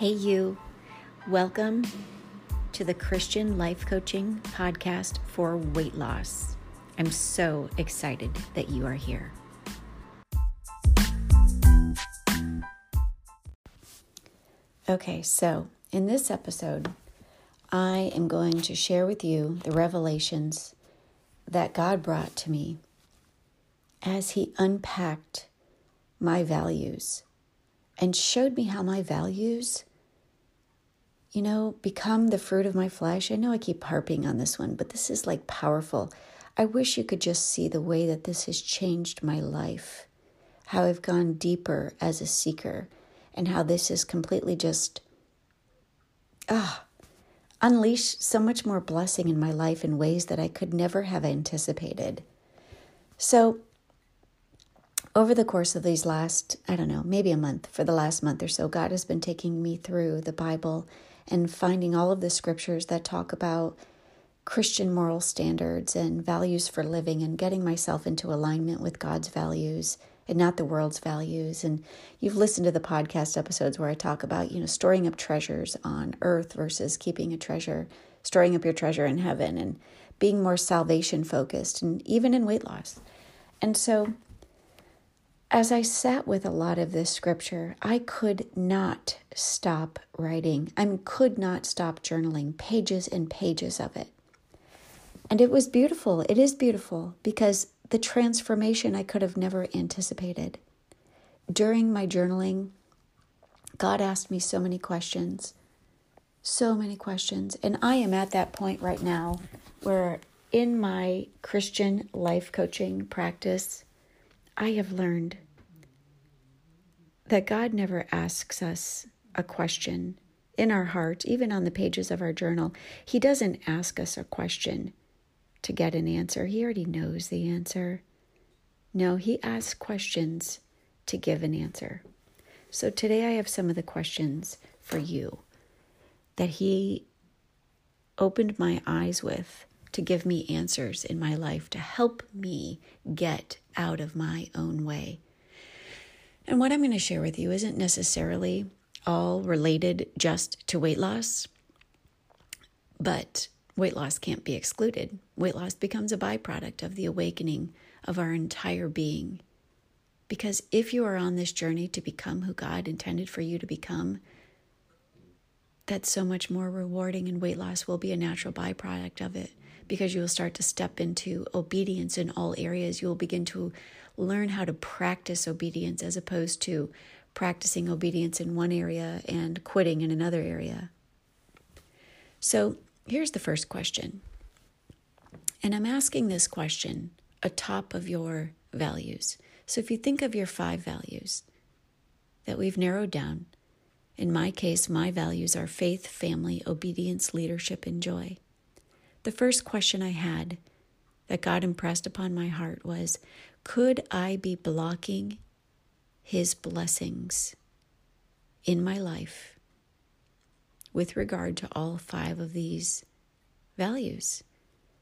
Hey, you. Welcome to the Christian Life Coaching Podcast for Weight Loss. I'm so excited that you are here. Okay, so in this episode, I am going to share with you the revelations that God brought to me as He unpacked my values and showed me how my values you know, become the fruit of my flesh. I know I keep harping on this one, but this is like powerful. I wish you could just see the way that this has changed my life, how I've gone deeper as a seeker, and how this has completely just ah unleashed so much more blessing in my life in ways that I could never have anticipated. So, over the course of these last, I don't know, maybe a month, for the last month or so, God has been taking me through the Bible and finding all of the scriptures that talk about Christian moral standards and values for living and getting myself into alignment with God's values and not the world's values. And you've listened to the podcast episodes where I talk about, you know, storing up treasures on earth versus keeping a treasure, storing up your treasure in heaven and being more salvation focused and even in weight loss. And so as I sat with a lot of this scripture, I could not stop writing. I could not stop journaling, pages and pages of it. And it was beautiful. It is beautiful because the transformation I could have never anticipated. During my journaling, God asked me so many questions, so many questions. And I am at that point right now where in my Christian life coaching practice, I have learned that God never asks us a question in our heart, even on the pages of our journal. He doesn't ask us a question to get an answer, He already knows the answer. No, He asks questions to give an answer. So today I have some of the questions for you that He opened my eyes with to give me answers in my life to help me get out of my own way. And what I'm going to share with you isn't necessarily all related just to weight loss, but weight loss can't be excluded. Weight loss becomes a byproduct of the awakening of our entire being. Because if you are on this journey to become who God intended for you to become, that's so much more rewarding, and weight loss will be a natural byproduct of it because you will start to step into obedience in all areas. You will begin to learn how to practice obedience as opposed to practicing obedience in one area and quitting in another area. So here's the first question. And I'm asking this question atop of your values. So if you think of your five values that we've narrowed down, in my case, my values are faith, family, obedience, leadership, and joy. The first question I had that God impressed upon my heart was Could I be blocking His blessings in my life with regard to all five of these values?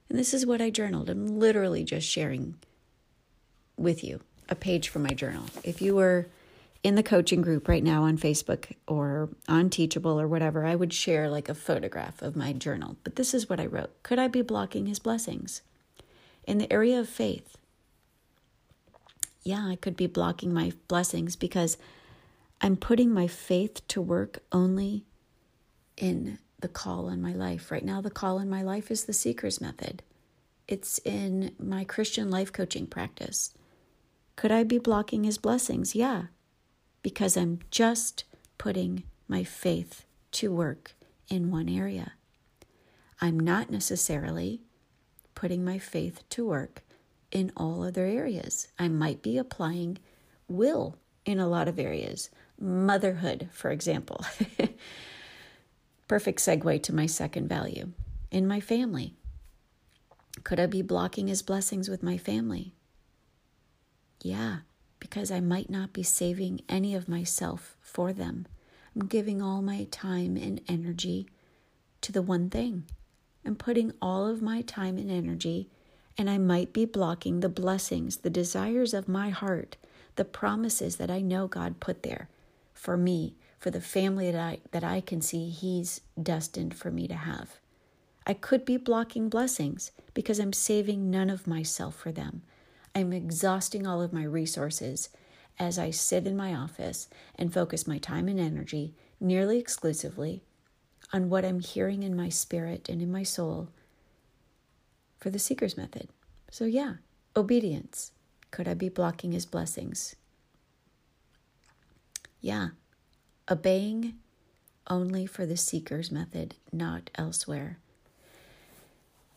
And this is what I journaled. I'm literally just sharing with you a page from my journal. If you were in the coaching group right now on Facebook or on Teachable or whatever, I would share like a photograph of my journal. But this is what I wrote Could I be blocking his blessings? In the area of faith, yeah, I could be blocking my blessings because I'm putting my faith to work only in the call in my life. Right now, the call in my life is the seeker's method, it's in my Christian life coaching practice. Could I be blocking his blessings? Yeah, because I'm just putting my faith to work in one area. I'm not necessarily putting my faith to work in all other areas. I might be applying will in a lot of areas. Motherhood, for example. Perfect segue to my second value. In my family, could I be blocking his blessings with my family? Yeah, because I might not be saving any of myself for them. I'm giving all my time and energy to the one thing. I'm putting all of my time and energy, and I might be blocking the blessings, the desires of my heart, the promises that I know God put there for me, for the family that I, that I can see He's destined for me to have. I could be blocking blessings because I'm saving none of myself for them. I'm exhausting all of my resources as I sit in my office and focus my time and energy nearly exclusively on what I'm hearing in my spirit and in my soul for the seeker's method. So, yeah, obedience. Could I be blocking his blessings? Yeah, obeying only for the seeker's method, not elsewhere.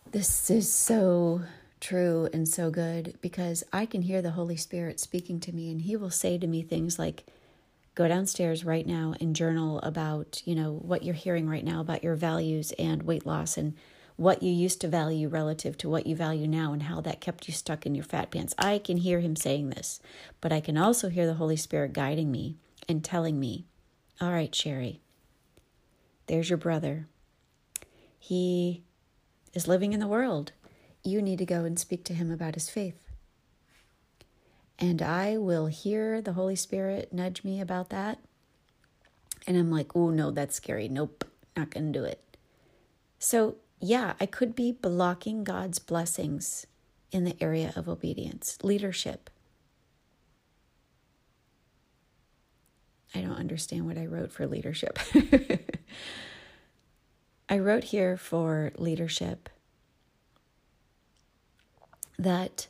This is so true and so good because I can hear the Holy Spirit speaking to me, and He will say to me things like, Go downstairs right now and journal about, you know, what you're hearing right now about your values and weight loss and what you used to value relative to what you value now and how that kept you stuck in your fat pants. I can hear him saying this, but I can also hear the Holy Spirit guiding me and telling me, All right, Sherry, there's your brother. He is living in the world. You need to go and speak to him about his faith. And I will hear the Holy Spirit nudge me about that. And I'm like, oh, no, that's scary. Nope, not going to do it. So, yeah, I could be blocking God's blessings in the area of obedience, leadership. I don't understand what I wrote for leadership. I wrote here for leadership that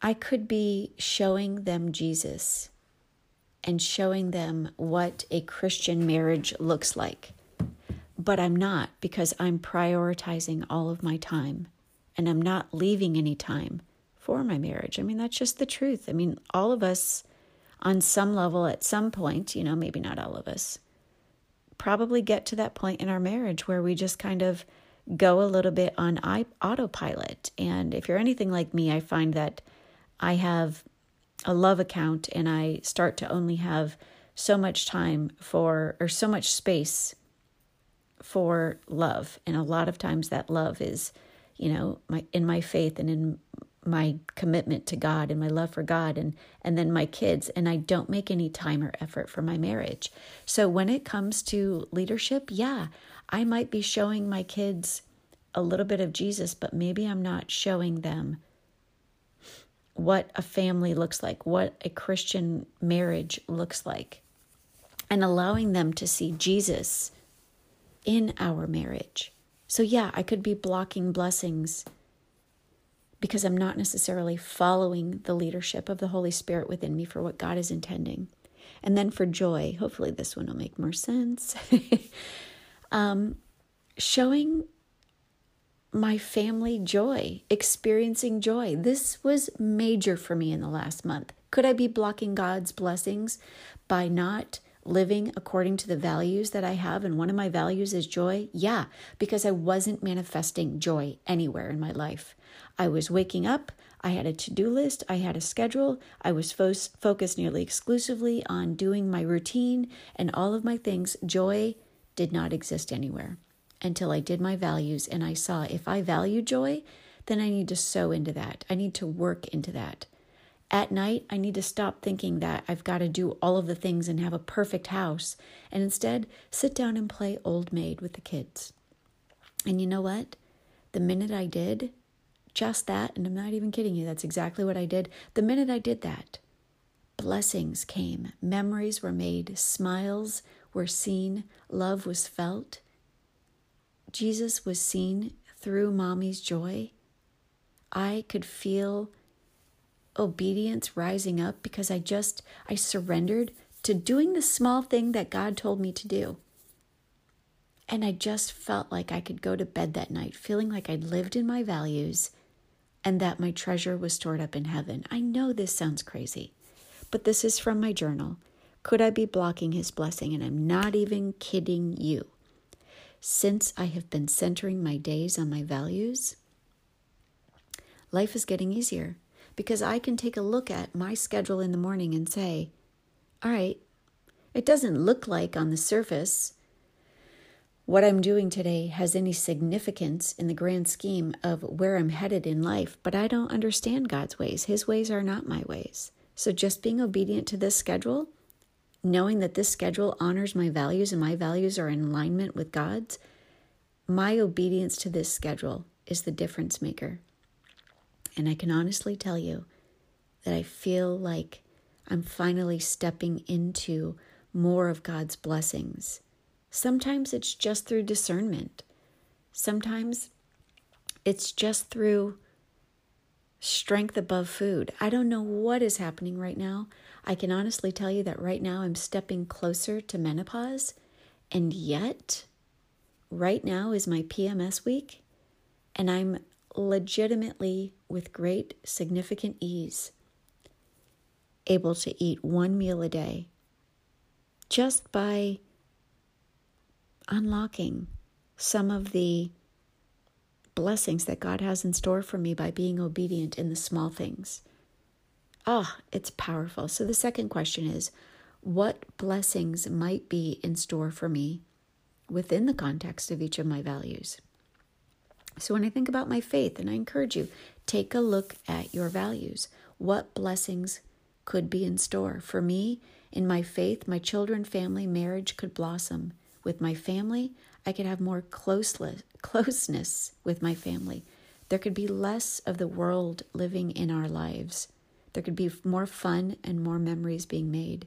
I could be showing them Jesus and showing them what a Christian marriage looks like. But I'm not because I'm prioritizing all of my time and I'm not leaving any time for my marriage. I mean, that's just the truth. I mean, all of us on some level at some point, you know, maybe not all of us, probably get to that point in our marriage where we just kind of go a little bit on autopilot. And if you're anything like me, I find that I have a love account and I start to only have so much time for, or so much space for love. And a lot of times that love is, you know, my in my faith and in my commitment to God and my love for God and and then my kids and I don't make any time or effort for my marriage. So when it comes to leadership, yeah, I might be showing my kids a little bit of Jesus, but maybe I'm not showing them what a family looks like, what a Christian marriage looks like, and allowing them to see Jesus in our marriage. So, yeah, I could be blocking blessings because I'm not necessarily following the leadership of the Holy Spirit within me for what God is intending. And then for joy, hopefully this one will make more sense. um, showing my family joy, experiencing joy. This was major for me in the last month. Could I be blocking God's blessings by not living according to the values that I have? And one of my values is joy? Yeah, because I wasn't manifesting joy anywhere in my life. I was waking up, I had a to do list, I had a schedule, I was fo- focused nearly exclusively on doing my routine and all of my things. Joy did not exist anywhere until I did my values and I saw if I value joy, then I need to sow into that. I need to work into that. At night, I need to stop thinking that I've got to do all of the things and have a perfect house and instead sit down and play old maid with the kids. And you know what? The minute I did, just that, and I'm not even kidding you, that's exactly what I did. The minute I did that, blessings came, memories were made, smiles were seen, love was felt. Jesus was seen through mommy's joy. I could feel obedience rising up because I just I surrendered to doing the small thing that God told me to do. And I just felt like I could go to bed that night feeling like I'd lived in my values and that my treasure was stored up in heaven. I know this sounds crazy, but this is from my journal. Could I be blocking his blessing? And I'm not even kidding you. Since I have been centering my days on my values, life is getting easier because I can take a look at my schedule in the morning and say, all right, it doesn't look like on the surface what I'm doing today has any significance in the grand scheme of where I'm headed in life, but I don't understand God's ways. His ways are not my ways. So just being obedient to this schedule knowing that this schedule honors my values and my values are in alignment with God's, my obedience to this schedule is the difference maker. And I can honestly tell you that I feel like I'm finally stepping into more of God's blessings. Sometimes it's just through discernment. Sometimes it's just through strength above food. I don't know what is happening right now. I can honestly tell you that right now I'm stepping closer to menopause, and yet, right now is my PMS week, and I'm legitimately, with great significant ease, able to eat one meal a day just by unlocking some of the blessings that God has in store for me by being obedient in the small things. Ah, oh, it's powerful. So the second question is what blessings might be in store for me within the context of each of my values? So when I think about my faith, and I encourage you, take a look at your values. What blessings could be in store? For me, in my faith, my children, family, marriage could blossom. With my family, I could have more closeness with my family. There could be less of the world living in our lives. There could be more fun and more memories being made.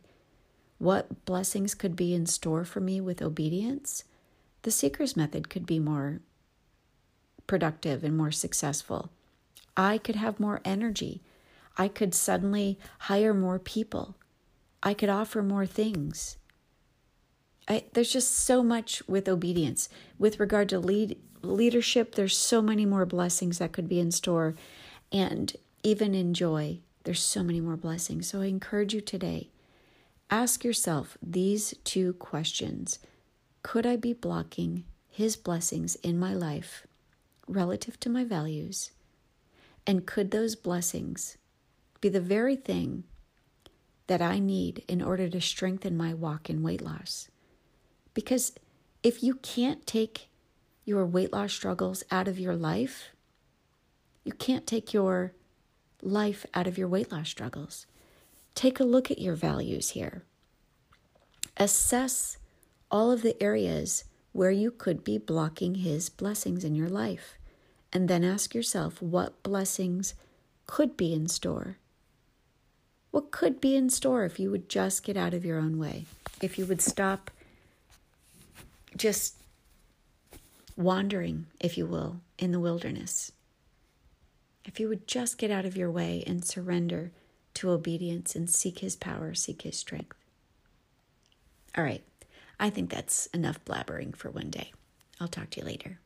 What blessings could be in store for me with obedience? The seeker's method could be more productive and more successful. I could have more energy. I could suddenly hire more people. I could offer more things. I, there's just so much with obedience. With regard to lead leadership, there's so many more blessings that could be in store, and even in joy, there's so many more blessings. So I encourage you today, ask yourself these two questions: Could I be blocking His blessings in my life relative to my values, and could those blessings be the very thing that I need in order to strengthen my walk in weight loss? Because if you can't take your weight loss struggles out of your life, you can't take your life out of your weight loss struggles. Take a look at your values here. Assess all of the areas where you could be blocking His blessings in your life. And then ask yourself what blessings could be in store. What could be in store if you would just get out of your own way? If you would stop just wandering, if you will, in the wilderness. If you would just get out of your way and surrender to obedience and seek His power, seek His strength. All right, I think that's enough blabbering for one day. I'll talk to you later.